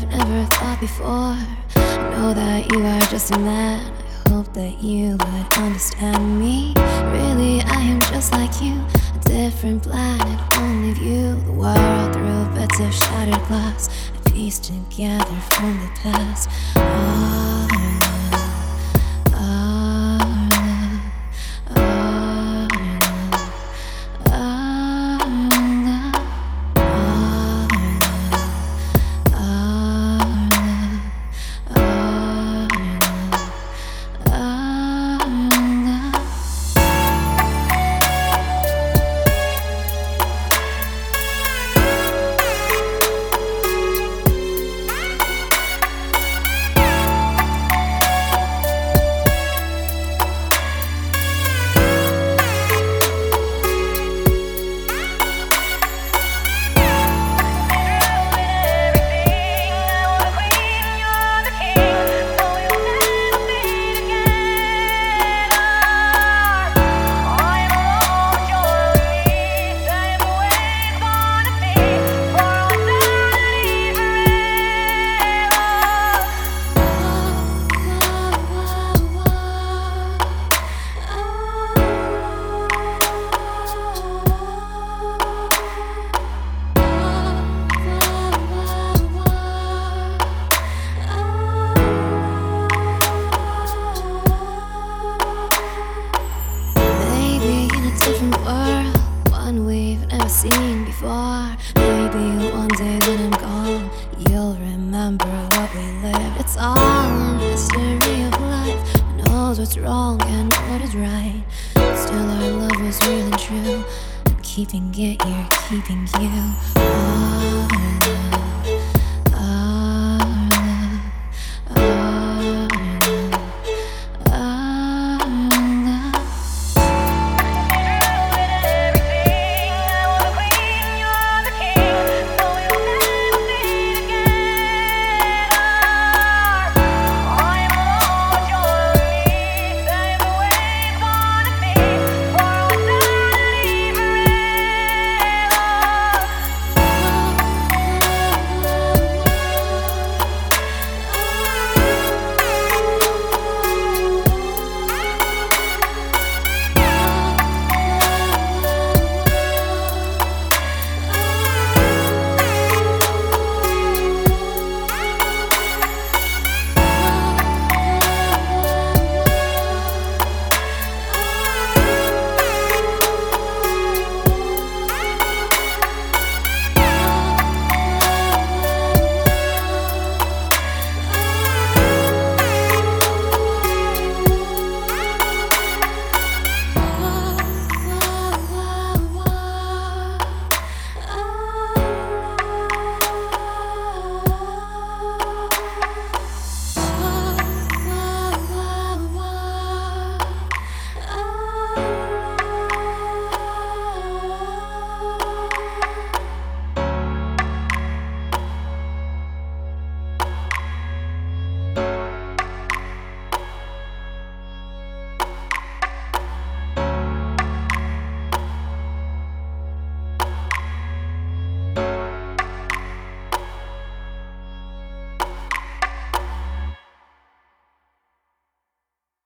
never thought before. I know that you are just a man. I hope that you would understand me. Really, I am just like you, a different planet, only view the world through bits of shattered glass. I piece together from the past. Our different world, one we've never seen before. Maybe one day when I'm gone, you'll remember what we lived. It's all a mystery of life. Who knows what's wrong and what is right? Still, our love was real and true. I'm keeping it, you're keeping you. Our